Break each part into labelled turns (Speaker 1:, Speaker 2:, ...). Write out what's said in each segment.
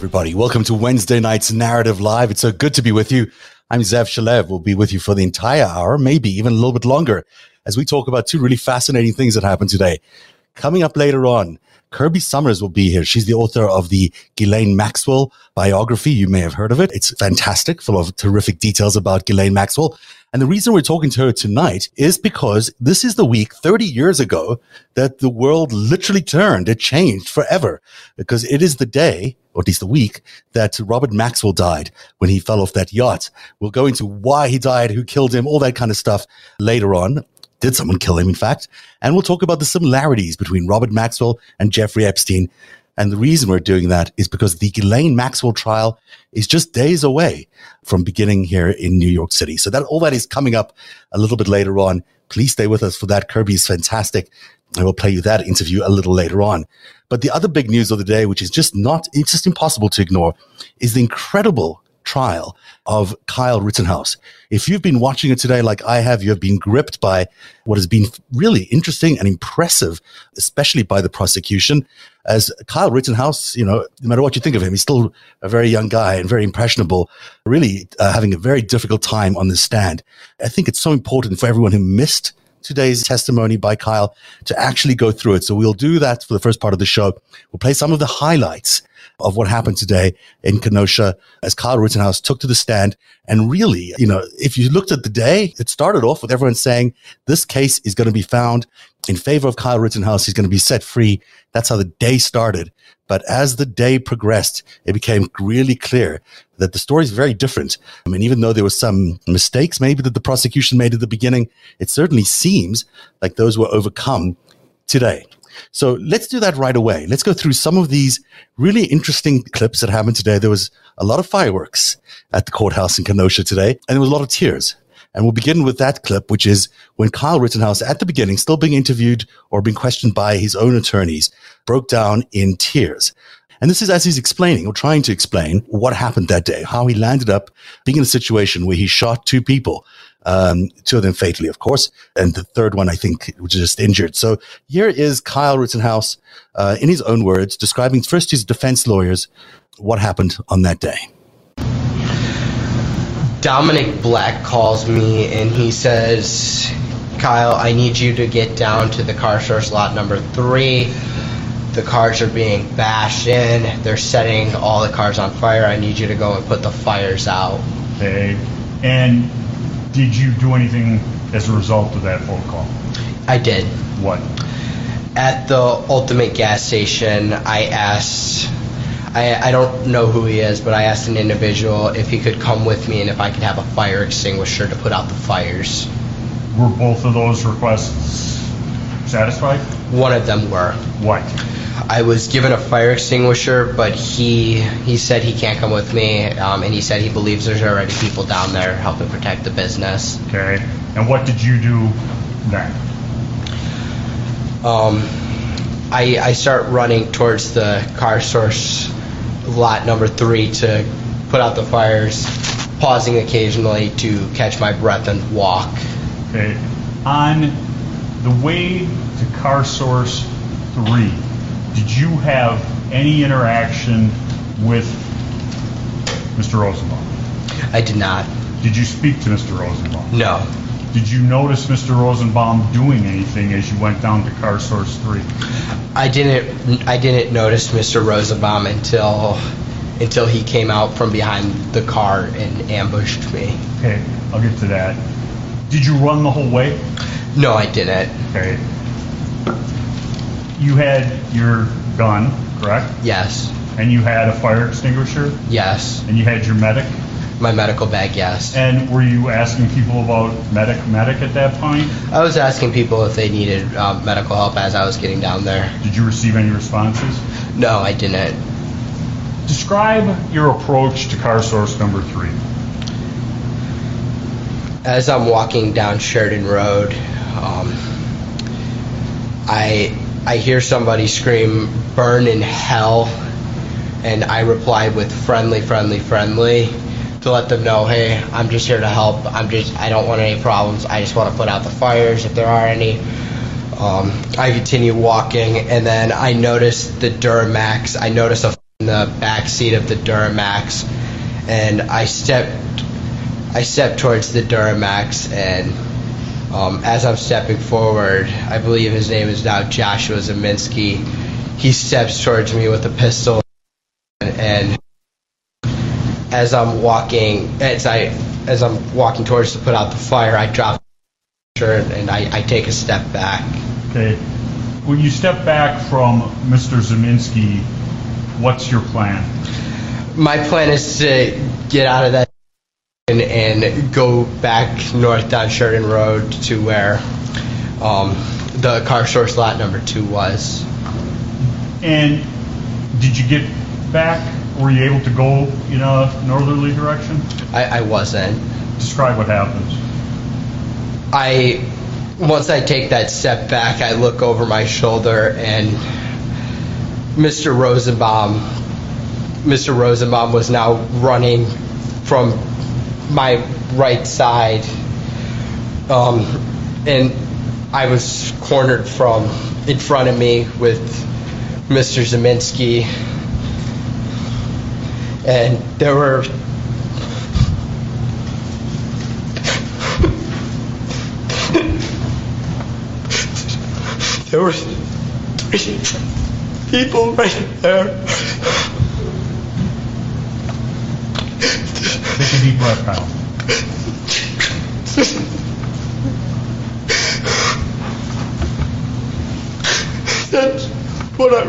Speaker 1: everybody. Welcome to Wednesday night's Narrativ Live. It's so good to be with you. I'm Zev Shalev. We'll be with you for the entire hour, maybe even a little bit longer, as we talk about two really fascinating things that happened today. Coming up later on, Kirby Sommers will be here. She's the author of the Ghislaine Maxwell biography. You may have heard of it. It's fantastic, full of terrific details about Ghislaine Maxwell. And the reason we're talking to her tonight is because this is the week 30 years ago that the world literally turned. It changed forever because it is the day, or at least the week, that Robert Maxwell died when he fell off that yacht. We'll go into why he died, who killed him, all that kind of stuff later on. Did someone kill him, in fact? And we'll talk about the similarities between Robert Maxwell and Jeffrey Epstein. And the reason we're doing that is because the Ghislaine Maxwell trial is just days away from beginning here in New York City. So that all that is coming up a little bit later on. Please stay with us for that. Kirby is fantastic. I will play you that interview a little later on. But the other big news of the day, which is just not, it's just impossible to ignore, is the incredible trial of Kyle Rittenhouse. If you've been watching it today, like I have, you have been gripped by what has been really interesting and impressive, especially by the prosecution. As Kyle Rittenhouse, you know, no matter what you think of him, he's still a very young guy and very impressionable, really uh, having a very difficult time on the stand. I think it's so important for everyone who missed today's testimony by Kyle to actually go through it. So we'll do that for the first part of the show. We'll play some of the highlights of what happened today in Kenosha as Kyle Rittenhouse took to the stand. And really, you know, if you looked at the day, it started off with everyone saying this case is going to be found in favor of Kyle Rittenhouse. He's going to be set free. That's how the day started. But as the day progressed, it became really clear that the story is very different. I mean, even though there were some mistakes maybe that the prosecution made at the beginning, it certainly seems like those were overcome today. So let's do that right away. Let's go through some of these really interesting clips that happened today. There was a lot of fireworks at the courthouse in Kenosha today, and there was a lot of tears. And we'll begin with that clip, which is when Kyle Rittenhouse, at the beginning, still being interviewed or being questioned by his own attorneys, broke down in tears. And this is as he's explaining or trying to explain what happened that day, how he landed up being in a situation where he shot two people, um, two of them fatally, of course, and the third one, I think, was just injured. So here is Kyle Rittenhouse, uh, in his own words, describing first his defense lawyers what happened on that day.
Speaker 2: Dominic Black calls me and he says, Kyle, I need you to get down to the car source lot number three. The cars are being bashed in. They're setting all the cars on fire. I need you to go and put the fires out.
Speaker 3: Okay. And did you do anything as a result of that phone call?
Speaker 2: I did.
Speaker 3: What?
Speaker 2: At the Ultimate gas station, I asked I, I don't know who he is, but I asked an individual if he could come with me and if I could have a fire extinguisher to put out the fires.
Speaker 3: Were both of those requests satisfied?
Speaker 2: One of them were.
Speaker 3: What?
Speaker 2: I was given a fire extinguisher, but he he said he can't come with me, um, and he said he believes there's already people down there helping protect the business.
Speaker 3: Okay. And what did you do then?
Speaker 2: Um, I I start running towards the car source lot number three to put out the fires, pausing occasionally to catch my breath and walk.
Speaker 3: Okay. On the way to car source three, did you have any interaction with Mr. Rosenbaum?
Speaker 2: I did not.
Speaker 3: Did you speak to Mr. Rosenbaum?
Speaker 2: No.
Speaker 3: Did you notice Mr. Rosenbaum doing anything as you went down to car source three?
Speaker 2: I didn't. I didn't notice Mr. Rosenbaum until until he came out from behind the car and ambushed me.
Speaker 3: Okay, I'll get to that. Did you run the whole way?
Speaker 2: No, I didn't.
Speaker 3: Okay. You had your gun, correct?
Speaker 2: Yes.
Speaker 3: And you had a fire extinguisher?
Speaker 2: Yes.
Speaker 3: And you had your medic?
Speaker 2: My medical bag, yes.
Speaker 3: And were you asking people about medic, medic at that point?
Speaker 2: I was asking people if they needed uh, medical help as I was getting down there.
Speaker 3: Did you receive any responses?
Speaker 2: No, I didn't.
Speaker 3: Describe your approach to car source number three.
Speaker 2: As I'm walking down Sheridan Road, um, I I hear somebody scream "Burn in hell," and I reply with "Friendly, friendly, friendly." to let them know, hey, I'm just here to help. I'm just, I don't want any problems. I just want to put out the fires if there are any. Um, I continue walking, and then I notice the Duramax. I notice a in the back seat of the Duramax, and I stepped I stepped towards the Duramax, and um, as I'm stepping forward, I believe his name is now Joshua Ziminski. He steps towards me with a pistol, and as I'm walking, as I as I'm walking towards to put out the fire, I drop the shirt and I, I take a step back.
Speaker 3: Okay. When you step back from Mr. Ziminski, what's your plan?
Speaker 2: My plan is to get out of that and, and go back north down Sheridan Road to where um, the car source lot number two was.
Speaker 3: And did you get back? Were you able to go in a northerly direction?
Speaker 2: I, I wasn't.
Speaker 3: Describe what happens.
Speaker 2: I once I take that step back, I look over my shoulder and Mr. Rosenbaum, Mr. Rosenbaum was now running from my right side, um, and I was cornered from in front of me with Mr. Ziminski, and there were there were three people right there.
Speaker 3: Take a deep breath, Kyle.
Speaker 2: That's what I.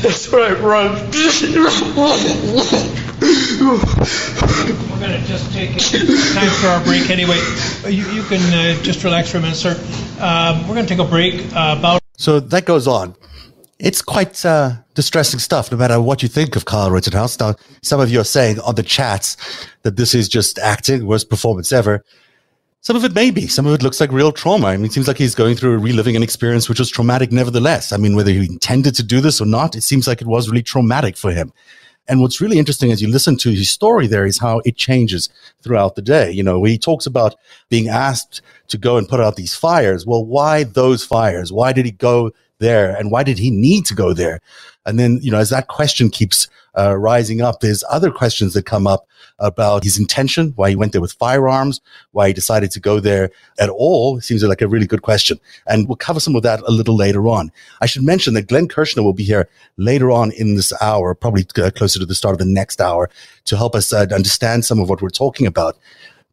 Speaker 2: That's what I run.
Speaker 4: We're going to just take time for our break anyway. You, you can uh, just relax for a minute, sir. Um, we're going to take a break uh, about.
Speaker 1: So that goes on. It's quite uh, distressing stuff, no matter what you think of Kyle Rittenhouse. Now, some of you are saying on the chats that this is just acting, worst performance ever. Some of it may be. Some of it looks like real trauma. I mean, it seems like he's going through a reliving an experience which was traumatic nevertheless. I mean, whether he intended to do this or not, it seems like it was really traumatic for him. And what's really interesting as you listen to his story there is how it changes throughout the day. You know, he talks about being asked to go and put out these fires. Well, why those fires? Why did he go there? And why did he need to go there? And then, you know, as that question keeps uh, rising up, there's other questions that come up about his intention, why he went there with firearms, why he decided to go there at all. Seems like a really good question. And we'll cover some of that a little later on. I should mention that Glenn Kirshner will be here later on in this hour, probably uh, closer to the start of the next hour, to help us uh, understand some of what we're talking about.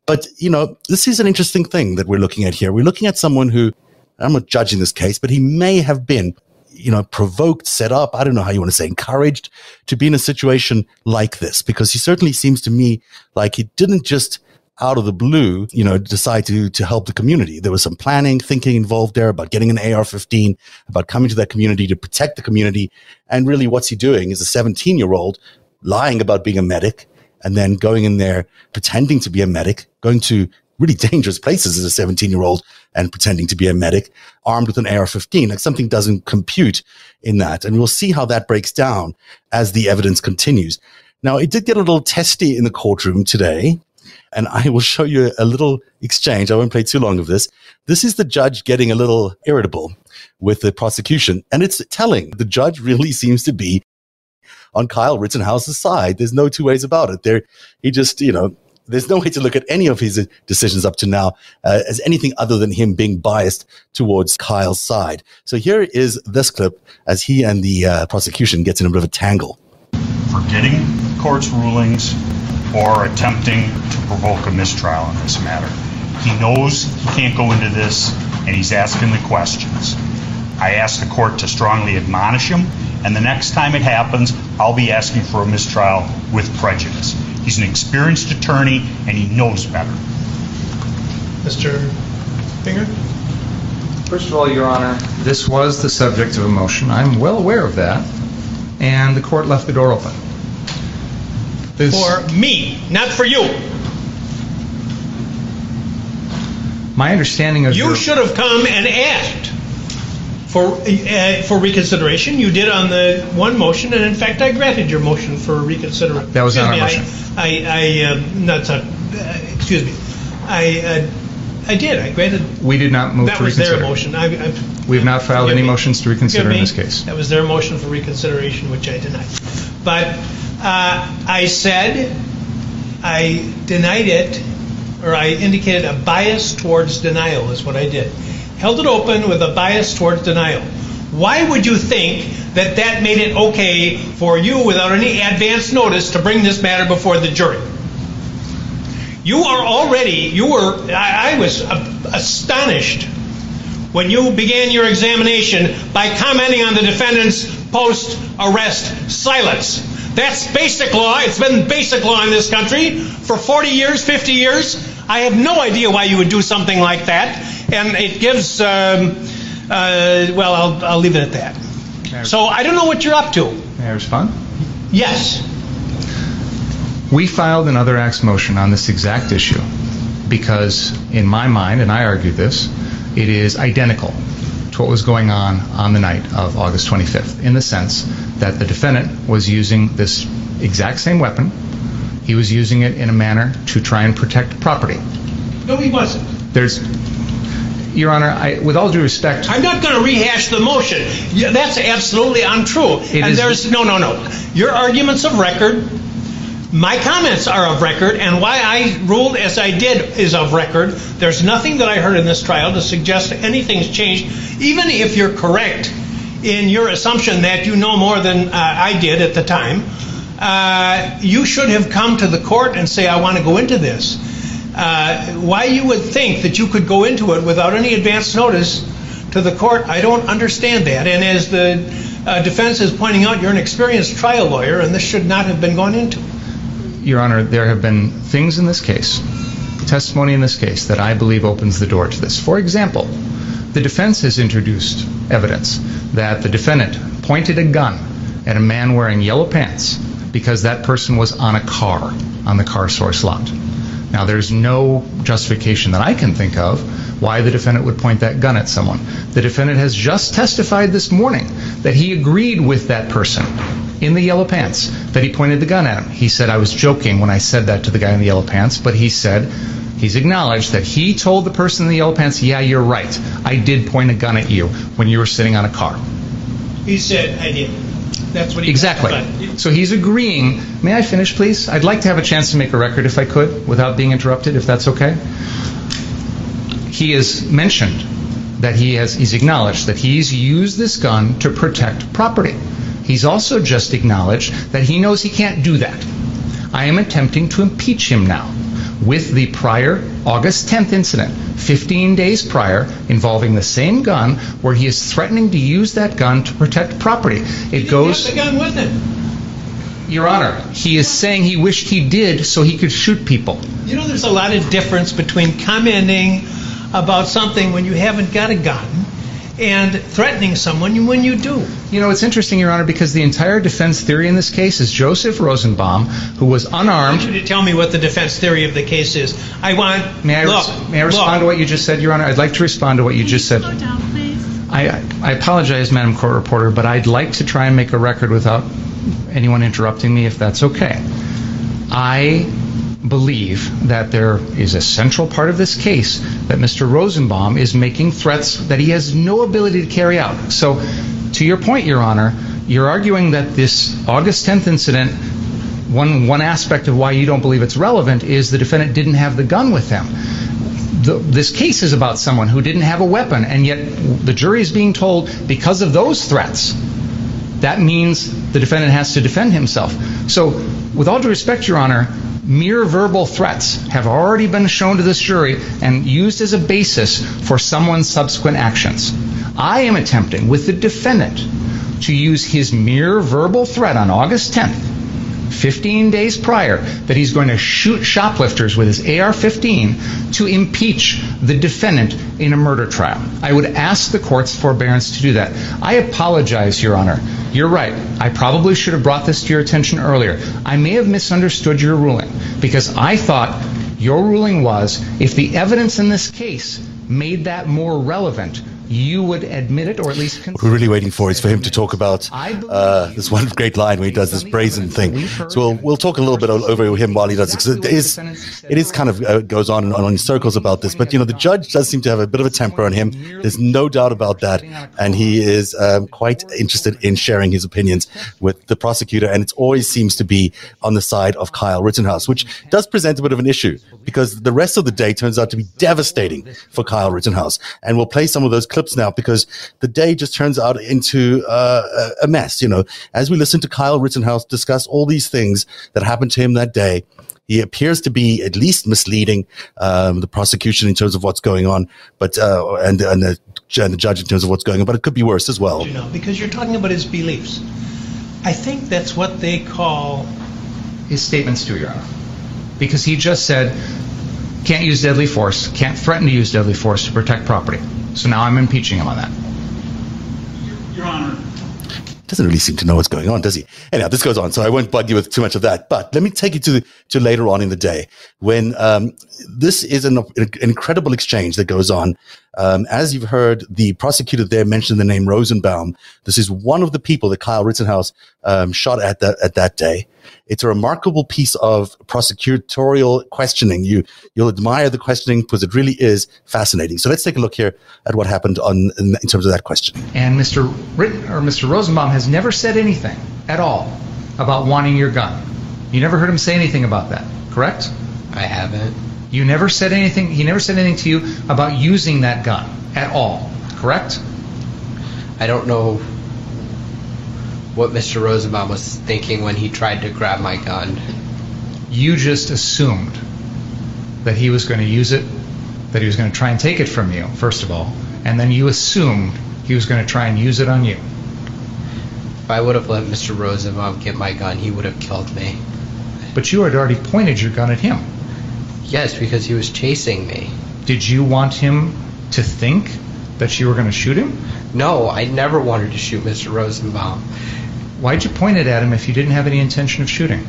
Speaker 1: But, you know, this is an interesting thing that we're looking at here. We're looking at someone who, I'm not judging this case, but he may have been you know, provoked, set up, I don't know how you want to say, encouraged to be in a situation like this, because he certainly seems to me like he didn't just out of the blue, you know, decide to, to help the community. There was some planning, thinking involved there about getting an AR-15, about coming to that community to protect the community. And really what's he doing is a 17 year old lying about being a medic and then going in there, pretending to be a medic, going to really dangerous places as a 17 year old and pretending to be a medic armed with an AR 15. Like something doesn't compute in that. And we'll see how that breaks down as the evidence continues. Now, it did get a little testy in the courtroom today. And I will show you a little exchange. I won't play too long of this. This is the judge getting a little irritable with the prosecution. And it's telling. The judge really seems to be on Kyle Rittenhouse's side. There's no two ways about it. There, he just, you know, there's no way to look at any of his decisions up to now uh, as anything other than him being biased towards Kyle's side. So here is this clip as he and the uh, prosecution gets in a bit of a tangle.
Speaker 3: Forgetting the court's rulings or attempting to provoke a mistrial in this matter. He knows he can't go into this, and he's asking the questions. I ask the court to strongly admonish him, and the next time it happens, I'll be asking for a mistrial with prejudice. He's an experienced attorney, and he knows better.
Speaker 4: Mr. Binger?
Speaker 5: First of all, Your Honor, this was the subject of a motion. I'm well aware of that, and the court left the door open. This-
Speaker 4: For me, not for you.
Speaker 5: My understanding of
Speaker 4: You
Speaker 5: your...
Speaker 4: should have come and asked for, uh, for reconsideration. You did on the one motion, and in fact, I granted your motion for reconsideration.
Speaker 5: That was not our
Speaker 4: Excuse me, I, I, I, uh, not, uh, excuse me. I uh, I did, I granted,
Speaker 5: We did not move
Speaker 4: that
Speaker 5: to
Speaker 4: was their
Speaker 5: reconsider.
Speaker 4: motion. I- I-
Speaker 5: We have not filed any
Speaker 4: me.
Speaker 5: motions to reconsider in this case.
Speaker 4: That was their motion for reconsideration, which I denied. But uh, I said, I denied it, or I indicated a bias towards denial is what I did. Held it open with a bias towards denial. Why would you think that that made it okay for you, without any advance notice, to bring this matter before the jury? You are already, you were, I, I was astonished when you began your examination by commenting on the defendant's post arrest silence. That's basic law. It's been basic law in this country for 40 years, 50 years. I have no idea why you would do something like that. And it gives, um, uh, well, I'll, I'll leave it at that. So I don't know what you're up to.
Speaker 5: May I respond?
Speaker 4: Yes.
Speaker 5: We filed another acts motion on this exact issue because, in my mind, and I argued this, it is identical to what was going on on the night of August 25th, in the sense that the defendant was using this exact same weapon. He was using it in a manner to try and protect property.
Speaker 4: No, he wasn't.
Speaker 5: There's, Your Honor, I, with all due respect,
Speaker 4: I'm not going to rehash the motion. Yeah, that's absolutely untrue.
Speaker 5: It
Speaker 4: and
Speaker 5: is-
Speaker 4: there's no, no, no. Your arguments of record, my comments are of record, and why I ruled as I did is of record. There's nothing that I heard in this trial to suggest anything's changed, even if you're correct in your assumption that you know more than uh, I did at the time. Uh, you should have come to the court and say, I want to go into this. Uh, why you would think that you could go into it without any advance notice to the court, I don't understand that. And as the uh, defense is pointing out, you're an experienced trial lawyer, and this should not have been gone into.
Speaker 5: Your Honor, there have been things in this case, testimony in this case, that I believe opens the door to this. For example, the defense has introduced evidence that the defendant pointed a gun at a man wearing yellow pants because that person was on a car on the car source lot. Now, there's no justification that I can think of why the defendant would point that gun at someone. The defendant has just testified this morning that he agreed with that person in the yellow pants that he pointed the gun at him. He said, I was joking when I said that to the guy in the yellow pants, but he said, he's acknowledged that he told the person in the yellow pants, yeah, you're right. I did point a gun at you when you were sitting on a car.
Speaker 4: He said, I did. That's what he
Speaker 5: Exactly.
Speaker 4: testified.
Speaker 5: So he's agreeing. May I finish, please? I'd like to have a chance to make a record if I could, without being interrupted, if that's okay. He has mentioned that he has, he's acknowledged that he's used this gun to protect property. He's also just acknowledged that he knows he can't do that. I am attempting to impeach him now with the prior August 10th incident, 15 days prior, involving the same gun where he is threatening to use that gun to protect property. It
Speaker 4: He didn't
Speaker 5: goes.
Speaker 4: have the gun with him.
Speaker 5: Your Honor, he is saying he wished he did so he could shoot people.
Speaker 4: You know, there's a lot of difference between commenting about something when you haven't got a gun and threatening someone when you do.
Speaker 5: You know, it's interesting, Your Honor, because the entire defense theory in this case is Joseph Rosenbaum, who was
Speaker 4: I want
Speaker 5: unarmed.
Speaker 4: you to tell me what the defense theory of the case is. I want.
Speaker 5: May I,
Speaker 4: look,
Speaker 5: res- may I respond to what you just said, Your Honor? I'd like to respond to what you just said.
Speaker 6: Slow down, please.
Speaker 5: I, I apologize, Madam Court Reporter, but I'd like to try and make a record without anyone interrupting me, if that's okay. I believe that there is a central part of this case that Mr. Rosenbaum is making threats that he has no ability to carry out. So, to your point, Your Honor, you're arguing that this August 10th incident, one, one aspect of why you don't believe it's relevant is the defendant didn't have the gun with him this case is about someone who didn't have a weapon, and yet the jury is being told because of those threats, that means the defendant has to defend himself. So, with all due respect, Your Honor, mere verbal threats have already been shown to this jury and used as a basis for someone's subsequent actions. I am attempting, with the defendant, to use his mere verbal threat on August 10th 15 days prior that he's going to shoot shoplifters with his AR 15 to impeach the defendant in a murder trial. I would ask the court's forbearance to do that. I apologize, Your Honor. You're right. I probably should have brought this to your attention earlier. I may have misunderstood your ruling because I thought your ruling was if the evidence in this case made that more relevant, you would admit it or at least
Speaker 1: What we're really waiting for is for him to talk about uh, this one great line where he does this brazen thing. So we'll, we'll talk a little bit over him while he does it. it is it is kind of uh, goes on and on in circles about this. But you know, the judge does seem to have a bit of a temper on him. There's no doubt about that, and he is um, quite interested in sharing his opinions with the prosecutor. And it always seems to be on the side of Kyle Rittenhouse, which does present a bit of an issue because the rest of the day turns out to be devastating for Kyle Rittenhouse. And we'll play some of those clips now because the day just turns out into uh, a a mess. You know, as we listen to Kyle Rittenhouse discuss all these things that happened to him that day, he appears to be at least misleading um, the prosecution in terms of what's going on, but uh, and and the, and the judge in terms of what's going on. But it could be worse as well.
Speaker 4: You know, because you're talking about his beliefs. I think that's what they call
Speaker 5: his statements to, Your Honor. Because he just said, can't use deadly force, can't threaten to use deadly force to protect property. So now I'm impeaching him on that.
Speaker 3: Your Honor,
Speaker 1: doesn't really seem to know what's going on, does he? Anyhow, this goes on, so I won't bug you with too much of that. But let me take you to to later on in the day when um, this is an, an incredible exchange that goes on. Um, as you've heard, the prosecutor there mentioned the name Rosenbaum. This is one of the people that Kyle Rittenhouse um, shot at that at that day. It's a remarkable piece of prosecutorial questioning. You you'll admire the questioning because it really is fascinating. So let's take a look here at what happened on in, in terms of that question.
Speaker 5: And Mr. Ritten, or Mr. Rosenbaum has never said anything at all about wanting your gun. You never heard him say anything about that, correct?
Speaker 2: I haven't.
Speaker 5: You never said anything, he never said anything to you about using that gun at all, correct?
Speaker 2: I don't know what Mr. Rosenbaum was thinking when he tried to grab my gun.
Speaker 5: You just assumed that he was going to use it, that he was going to try and take it from you, first of all, and then you assumed he was going to try and use it on you.
Speaker 2: If I would have let Mr. Rosenbaum get my gun, he would have killed me.
Speaker 5: But you had already pointed your gun at him.
Speaker 2: Yes, because he was chasing me.
Speaker 5: Did you want him to think that you were going to shoot him?
Speaker 2: No, I never wanted to shoot Mr. Rosenbaum.
Speaker 5: Why'd you point it at him if you didn't have any intention of shooting?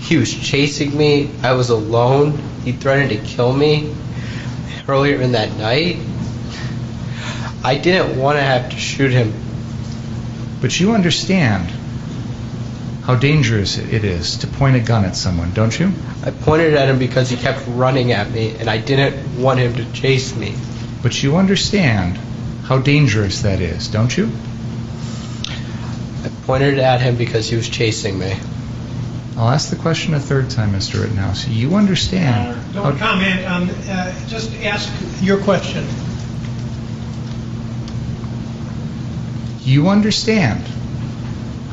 Speaker 2: He was chasing me. I was alone. He threatened to kill me earlier in that night. I didn't want to have to shoot him.
Speaker 5: But you understand how dangerous it is to point a gun at someone, don't you?
Speaker 2: I pointed at him because he kept running at me, and I didn't want him to chase me.
Speaker 5: But you understand how dangerous that is, don't you?
Speaker 2: I pointed at him because he was chasing me.
Speaker 5: I'll ask the question a third time, Mr. Rittenhouse. You understand
Speaker 4: Don't
Speaker 5: how,
Speaker 4: comment on, uh, just ask your question.
Speaker 5: you understand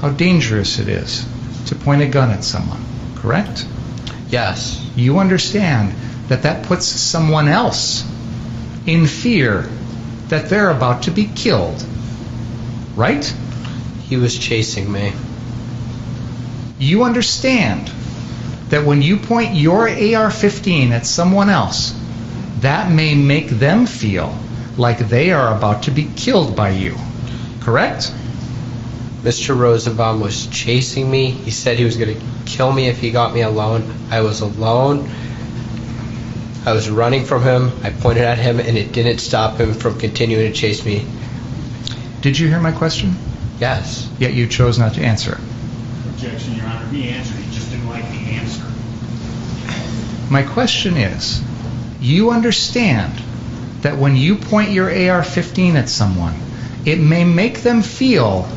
Speaker 5: how dangerous it is to point a gun at someone, correct?
Speaker 2: Yes,
Speaker 5: You understand that that puts someone else in fear that they're about to be killed, right?
Speaker 2: he was chasing me.
Speaker 5: You understand that when you point your AR 15 at someone else, that may make them feel like they are about to be killed by you, correct?
Speaker 2: Mr. Rosenbaum was chasing me. He said he was going to kill me if he got me alone. I was alone. I was running from him. I pointed at him, and it didn't stop him from continuing to chase me.
Speaker 5: Did you hear my question?
Speaker 2: Yes.
Speaker 5: Yet you chose not to answer.
Speaker 3: objection, Your Honor. He answered, he just didn't like the answer.
Speaker 5: My question is you understand that when you point your AR 15 at someone, it may make them feel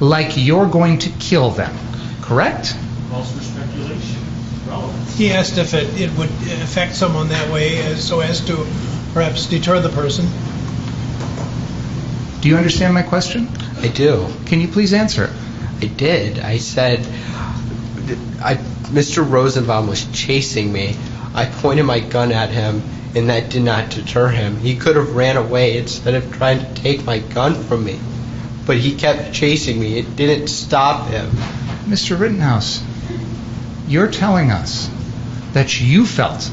Speaker 5: like you're going to kill them, correct?
Speaker 3: Calls for speculation. Relevant.
Speaker 4: He asked if it, it would affect someone that way as, so as to perhaps deter the person.
Speaker 5: Do you understand my question?
Speaker 2: I do.
Speaker 5: Can you please answer it?
Speaker 2: I did. I said, I, Mr. Rosenbaum was chasing me. I pointed my gun at him, and that did not deter him. He could have ran away instead of trying to take my gun from me. But he kept chasing me. It didn't stop him.
Speaker 5: Mr. Rittenhouse, you're telling us that you felt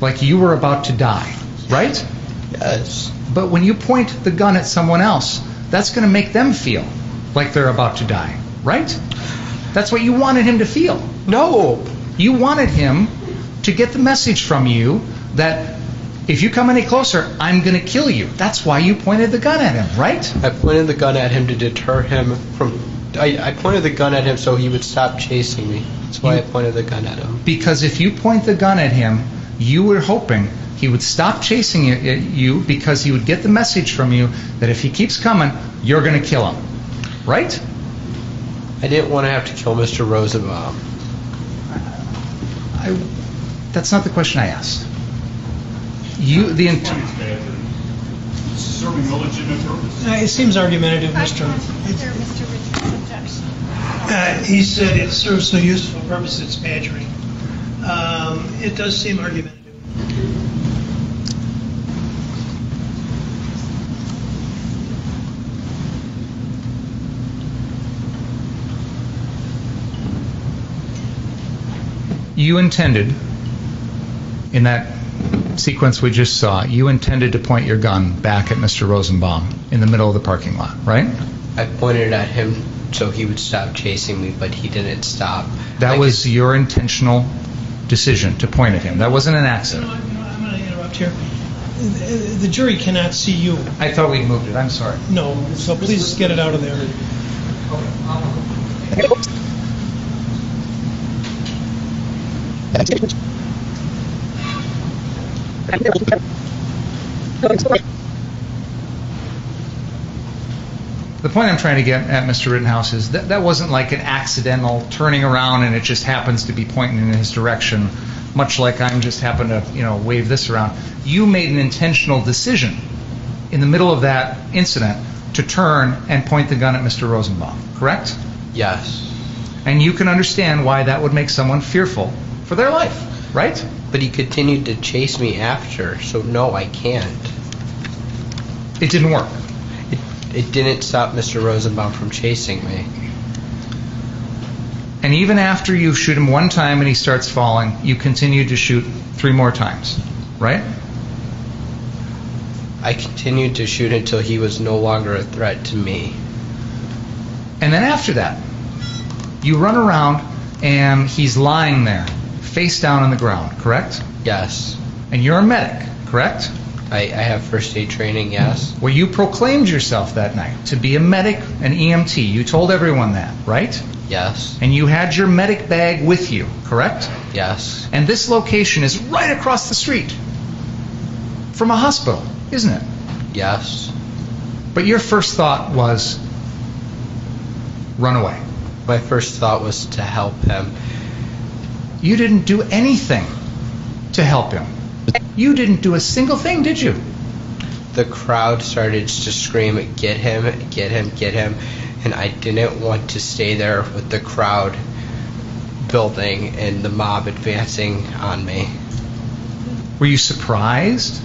Speaker 5: like you were about to die, right?
Speaker 2: Yes.
Speaker 5: But when you point the gun at someone else, that's going to make them feel like they're about to die, right? That's what you wanted him to feel.
Speaker 2: No.
Speaker 5: You wanted him to get the message from you that If you come any closer, I'm going to kill you. That's why you pointed the gun at him, right?
Speaker 2: I pointed the gun at him to deter him from. I, I pointed the gun at him so he would stop chasing me. That's why I pointed the gun at him.
Speaker 5: Because if you point the gun at him, you were hoping he would stop chasing you- eh, you because he would get the message from you that if he keeps coming, you're going to kill him. Right?
Speaker 2: I didn't want to have to kill Mr. Rosenbaum.
Speaker 5: I, that's not the question I asked. You, the, int-
Speaker 3: Serving a legitimate purpose.
Speaker 4: Uh, It seems argumentative, Mr.
Speaker 6: Consider Mr. Richards' objection.
Speaker 4: Uh, He said it serves no useful purpose, it's badgering. Um, It does seem argumentative.
Speaker 5: you intended, in that sequence we just saw, you intended to point your gun back at Mr. Rosenbaum in the middle of the parking lot, right?
Speaker 2: I pointed it at him so he would stop chasing me, but he didn't stop.
Speaker 5: That
Speaker 2: I
Speaker 5: was
Speaker 2: could-
Speaker 5: your intentional decision to point at him. That wasn't an accident.
Speaker 4: what, you know, I'm going to interrupt here. The the jury cannot see you.
Speaker 5: I thought we'd moved it. I'm sorry.
Speaker 4: No, so please get it out of there.
Speaker 5: The point I'm trying to get at, Mr. Rittenhouse, is that that wasn't like an accidental turning around and it just happens to be pointing in his direction, much like I'm just happen to, you know, wave this around. You made an intentional decision in the middle of that incident to turn and point the gun at Mr. Rosenbaum, correct?
Speaker 2: Yes.
Speaker 5: And you can understand why that would make someone fearful for their life, right?
Speaker 2: But he continued to chase me after, so no, I can't.
Speaker 5: It didn't work.
Speaker 2: It, it didn't stop Mr. Rosenbaum from chasing me.
Speaker 5: And even after you shoot him one time and he starts falling, you continue to shoot three more times, right?
Speaker 2: I continued to shoot until he was no longer a threat to me.
Speaker 5: And then after that, you run around and he's lying there, face down on the ground, correct?
Speaker 2: Yes.
Speaker 5: And you're a medic, correct?
Speaker 2: I, I have first aid training, yes.
Speaker 5: Well, you proclaimed yourself that night to be a medic, an EMT. You told everyone that, right?
Speaker 2: Yes.
Speaker 5: And you had your medic bag with you, correct?
Speaker 2: Yes.
Speaker 5: And this location is right across the street from a hospital, isn't it?
Speaker 2: Yes.
Speaker 5: But your first thought was run away.
Speaker 2: My first thought was to help him.
Speaker 5: You didn't do anything to help him. You didn't do a single thing, did you?
Speaker 2: The crowd started to scream, Get him, get him, get him. And I didn't want to stay there with the crowd building and the mob advancing on me.
Speaker 5: Were you surprised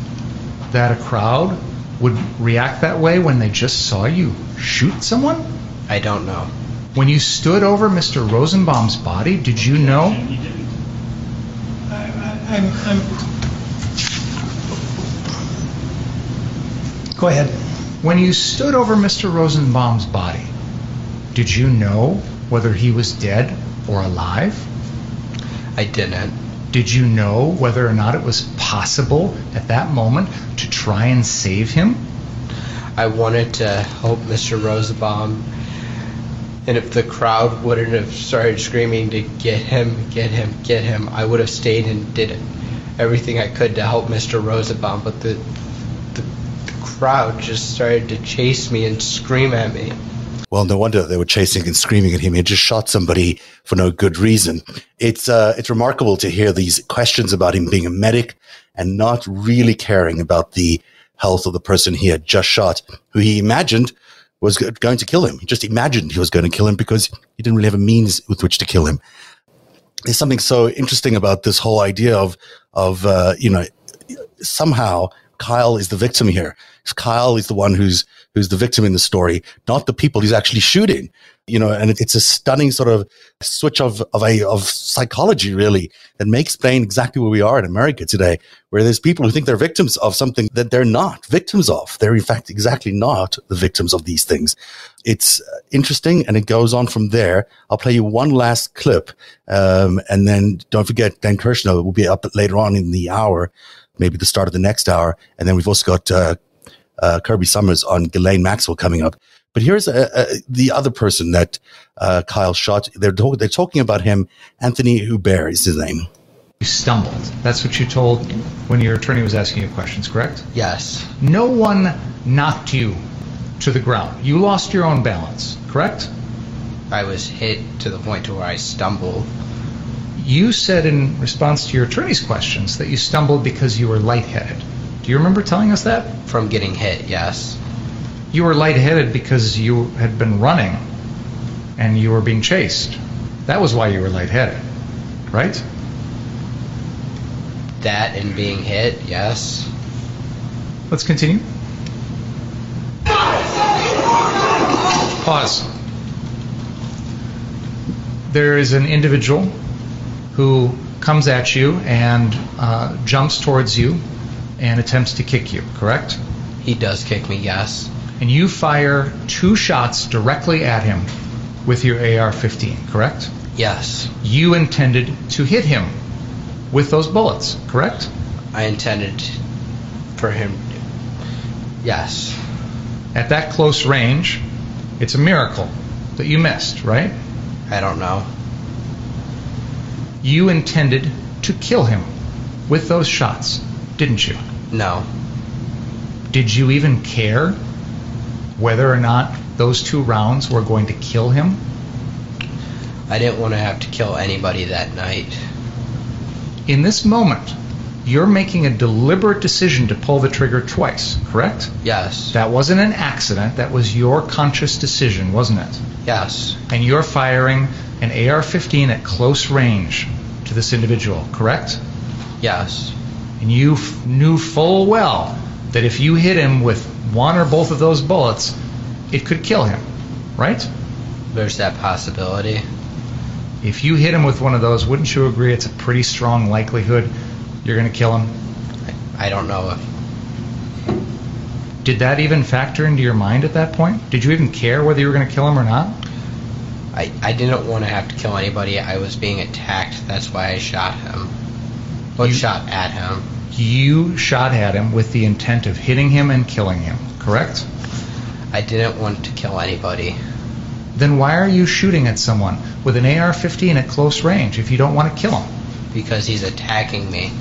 Speaker 5: that a crowd would react that way when they just saw you shoot someone?
Speaker 2: I don't know.
Speaker 5: When you stood over Mr. Rosenbaum's body, did you know?
Speaker 3: He didn't.
Speaker 4: I- I- I'm, I'm... Go ahead.
Speaker 5: When you stood over Mr. Rosenbaum's body, did you know whether he was dead or alive?
Speaker 2: I didn't.
Speaker 5: Did you know whether or not it was possible at that moment to try and save him?
Speaker 2: I wanted to help Mr. Rosenbaum. And if the crowd wouldn't have started screaming to get him, get him, get him, I would have stayed and did everything I could to help Mr. Rosenbaum. But the, the, the crowd just started to chase me and scream at me.
Speaker 1: Well, no wonder they were chasing and screaming at him. He just shot somebody for no good reason. It's uh, it's remarkable to hear these questions about him being a medic and not really caring about the health of the person he had just shot, who he imagined was going to kill him. He just imagined he was going to kill him because he didn't really have a means with which to kill him. There's something so interesting about this whole idea of of uh, you know somehow Kyle is the victim here. Kyle is the one who's who's the victim in the story, not the people he's actually shooting. You know, and it, it's a stunning sort of switch of of a of psychology, really, that may explain exactly where we are in America today, where there's people who think they're victims of something that they're not victims of. They're in fact exactly not the victims of these things. It's uh, interesting, and it goes on from there. I'll play you one last clip, um, and then don't forget Dan Kirshner will be up later on in the hour maybe the start of the next hour. And then we've also got uh, uh, Kirby Sommers on Ghislaine Maxwell coming up. But here's a, a, the other person that uh, Kyle shot. They're, talk- they're talking about him. Anthony Hubert is his name.
Speaker 5: You stumbled. That's what you told when your attorney was asking you questions, correct?
Speaker 2: Yes.
Speaker 5: No one knocked you to the ground. You lost your own balance, correct?
Speaker 2: I was hit to the point to where I stumbled.
Speaker 5: You said in response to your attorney's questions that you stumbled because you were lightheaded. Do you remember telling us that?
Speaker 2: From getting hit, yes.
Speaker 5: You were lightheaded because you had been running and you were being chased. That was why you were lightheaded, right?
Speaker 2: That and being hit, yes.
Speaker 5: Let's continue. Pause. There is an individual who comes at you and uh, jumps towards you and attempts to kick you, correct?
Speaker 2: He does kick me, yes.
Speaker 5: And you fire two shots directly at him with your AR 15, correct?
Speaker 2: Yes.
Speaker 5: You intended to hit him with those bullets, correct?
Speaker 2: I intended for him. Yes.
Speaker 5: At that close range, it's a miracle that you missed, right?
Speaker 2: I don't know.
Speaker 5: You intended to kill him with those shots, didn't you?
Speaker 2: No.
Speaker 5: Did you even care whether or not those two rounds were going to kill him?
Speaker 2: I didn't want to have to kill anybody that night.
Speaker 5: In this moment, you're making a deliberate decision to pull the trigger twice, correct?
Speaker 2: Yes.
Speaker 5: That wasn't an accident, that was your conscious decision, wasn't it?
Speaker 2: Yes.
Speaker 5: And you're firing an AR 15 at close range to this individual, correct?
Speaker 2: Yes.
Speaker 5: And you f- knew full well that if you hit him with one or both of those bullets, it could kill him, right?
Speaker 2: There's that possibility.
Speaker 5: If you hit him with one of those, wouldn't you agree it's a pretty strong likelihood you're going to kill him?
Speaker 2: I don't know if
Speaker 5: Did that even factor into your mind at that point? Did you even care whether you were going to kill him or not?
Speaker 2: I, I didn't want to have to kill anybody. I was being attacked. That's why I shot him. Well,
Speaker 5: You-
Speaker 2: shot at him.
Speaker 5: You shot at him with the intent of hitting him and killing him, correct?
Speaker 2: I didn't want to kill anybody
Speaker 5: Then why are you shooting at someone with an AR 15 at close range if you don't want to kill him?
Speaker 2: because he's attacking me.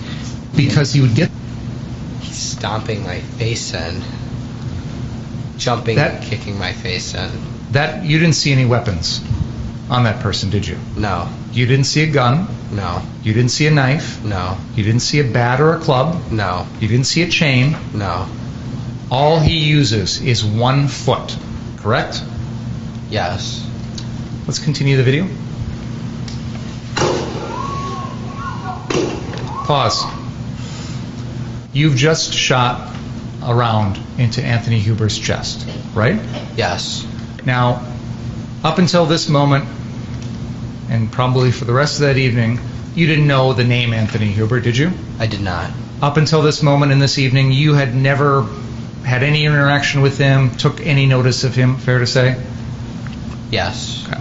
Speaker 5: Because he would get
Speaker 2: He's stomping my face in, jumping
Speaker 5: That-
Speaker 2: and kicking my face in.
Speaker 5: that. You didn't see any weapons on that person, did you?
Speaker 2: No,
Speaker 5: You didn't see a gun.
Speaker 2: no,
Speaker 5: You didn't see a knife.
Speaker 2: no,
Speaker 5: You didn't see a bat or a club.
Speaker 2: no,
Speaker 5: You didn't see a chain.
Speaker 2: no.
Speaker 5: All he uses is one foot, correct?
Speaker 2: Yes.
Speaker 5: Let's continue the video. Pause. You've just shot a round into Anthony Huber's chest, right?
Speaker 2: Yes.
Speaker 5: Now, up until this moment, and probably for the rest of that evening, you didn't know the name Anthony Huber, did you?
Speaker 2: I did not.
Speaker 5: Up until this moment in this evening, you had never had any interaction with him, took any notice of him, fair to say?
Speaker 2: Yes.
Speaker 5: Okay.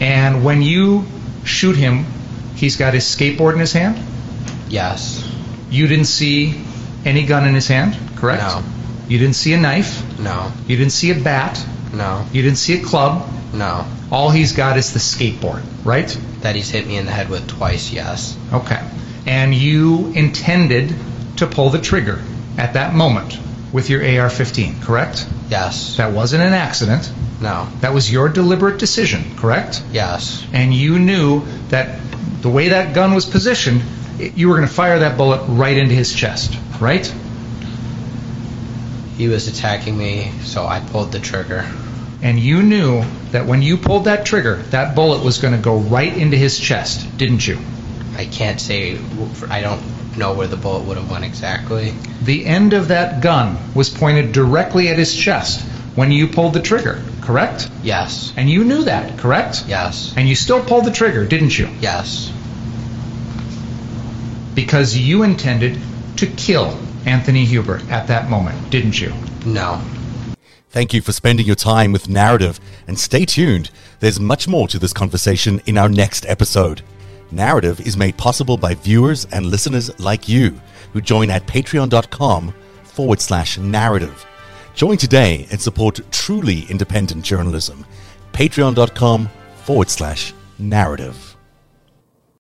Speaker 5: And when you shoot him, he's got his skateboard in his hand.
Speaker 2: Yes.
Speaker 5: You didn't see any gun in his hand, correct?
Speaker 2: No.
Speaker 5: You didn't see a knife.
Speaker 2: No.
Speaker 5: You didn't see a bat.
Speaker 2: No.
Speaker 5: You didn't see a club.
Speaker 2: No.
Speaker 5: All he's got is the skateboard, right?
Speaker 2: That he's hit me in the head with twice. Yes.
Speaker 5: Okay. And you intended to pull the trigger at that moment with your AR 15, correct?
Speaker 2: Yes.
Speaker 5: That wasn't an accident.
Speaker 2: No.
Speaker 5: That was your deliberate decision, correct?
Speaker 2: Yes.
Speaker 5: and you knew that the way that gun was positioned, you were going to fire that bullet right into his chest, right?
Speaker 2: He was attacking me, so I pulled the trigger.
Speaker 5: And you knew that when you pulled that trigger, that bullet was going to go right into his chest, didn't you?
Speaker 2: I can't say. I don't know where the bullet would have went exactly.
Speaker 5: The end of that gun was pointed directly at his chest when you pulled the trigger, correct?
Speaker 2: Yes.
Speaker 5: And you knew that, correct?
Speaker 2: Yes.
Speaker 5: And you still pulled the trigger, didn't you?
Speaker 2: Yes.
Speaker 5: Because you intended to kill Anthony Huber at that moment, didn't you?
Speaker 2: No.
Speaker 1: Thank you for spending your time with Narrativ and stay tuned. There's much more to this conversation in our next episode. Narrativ is made possible by viewers and listeners like you who join at patreon.com forward slash narrativ. Join today and support truly independent journalism. Patreon.com forward slash narrativ.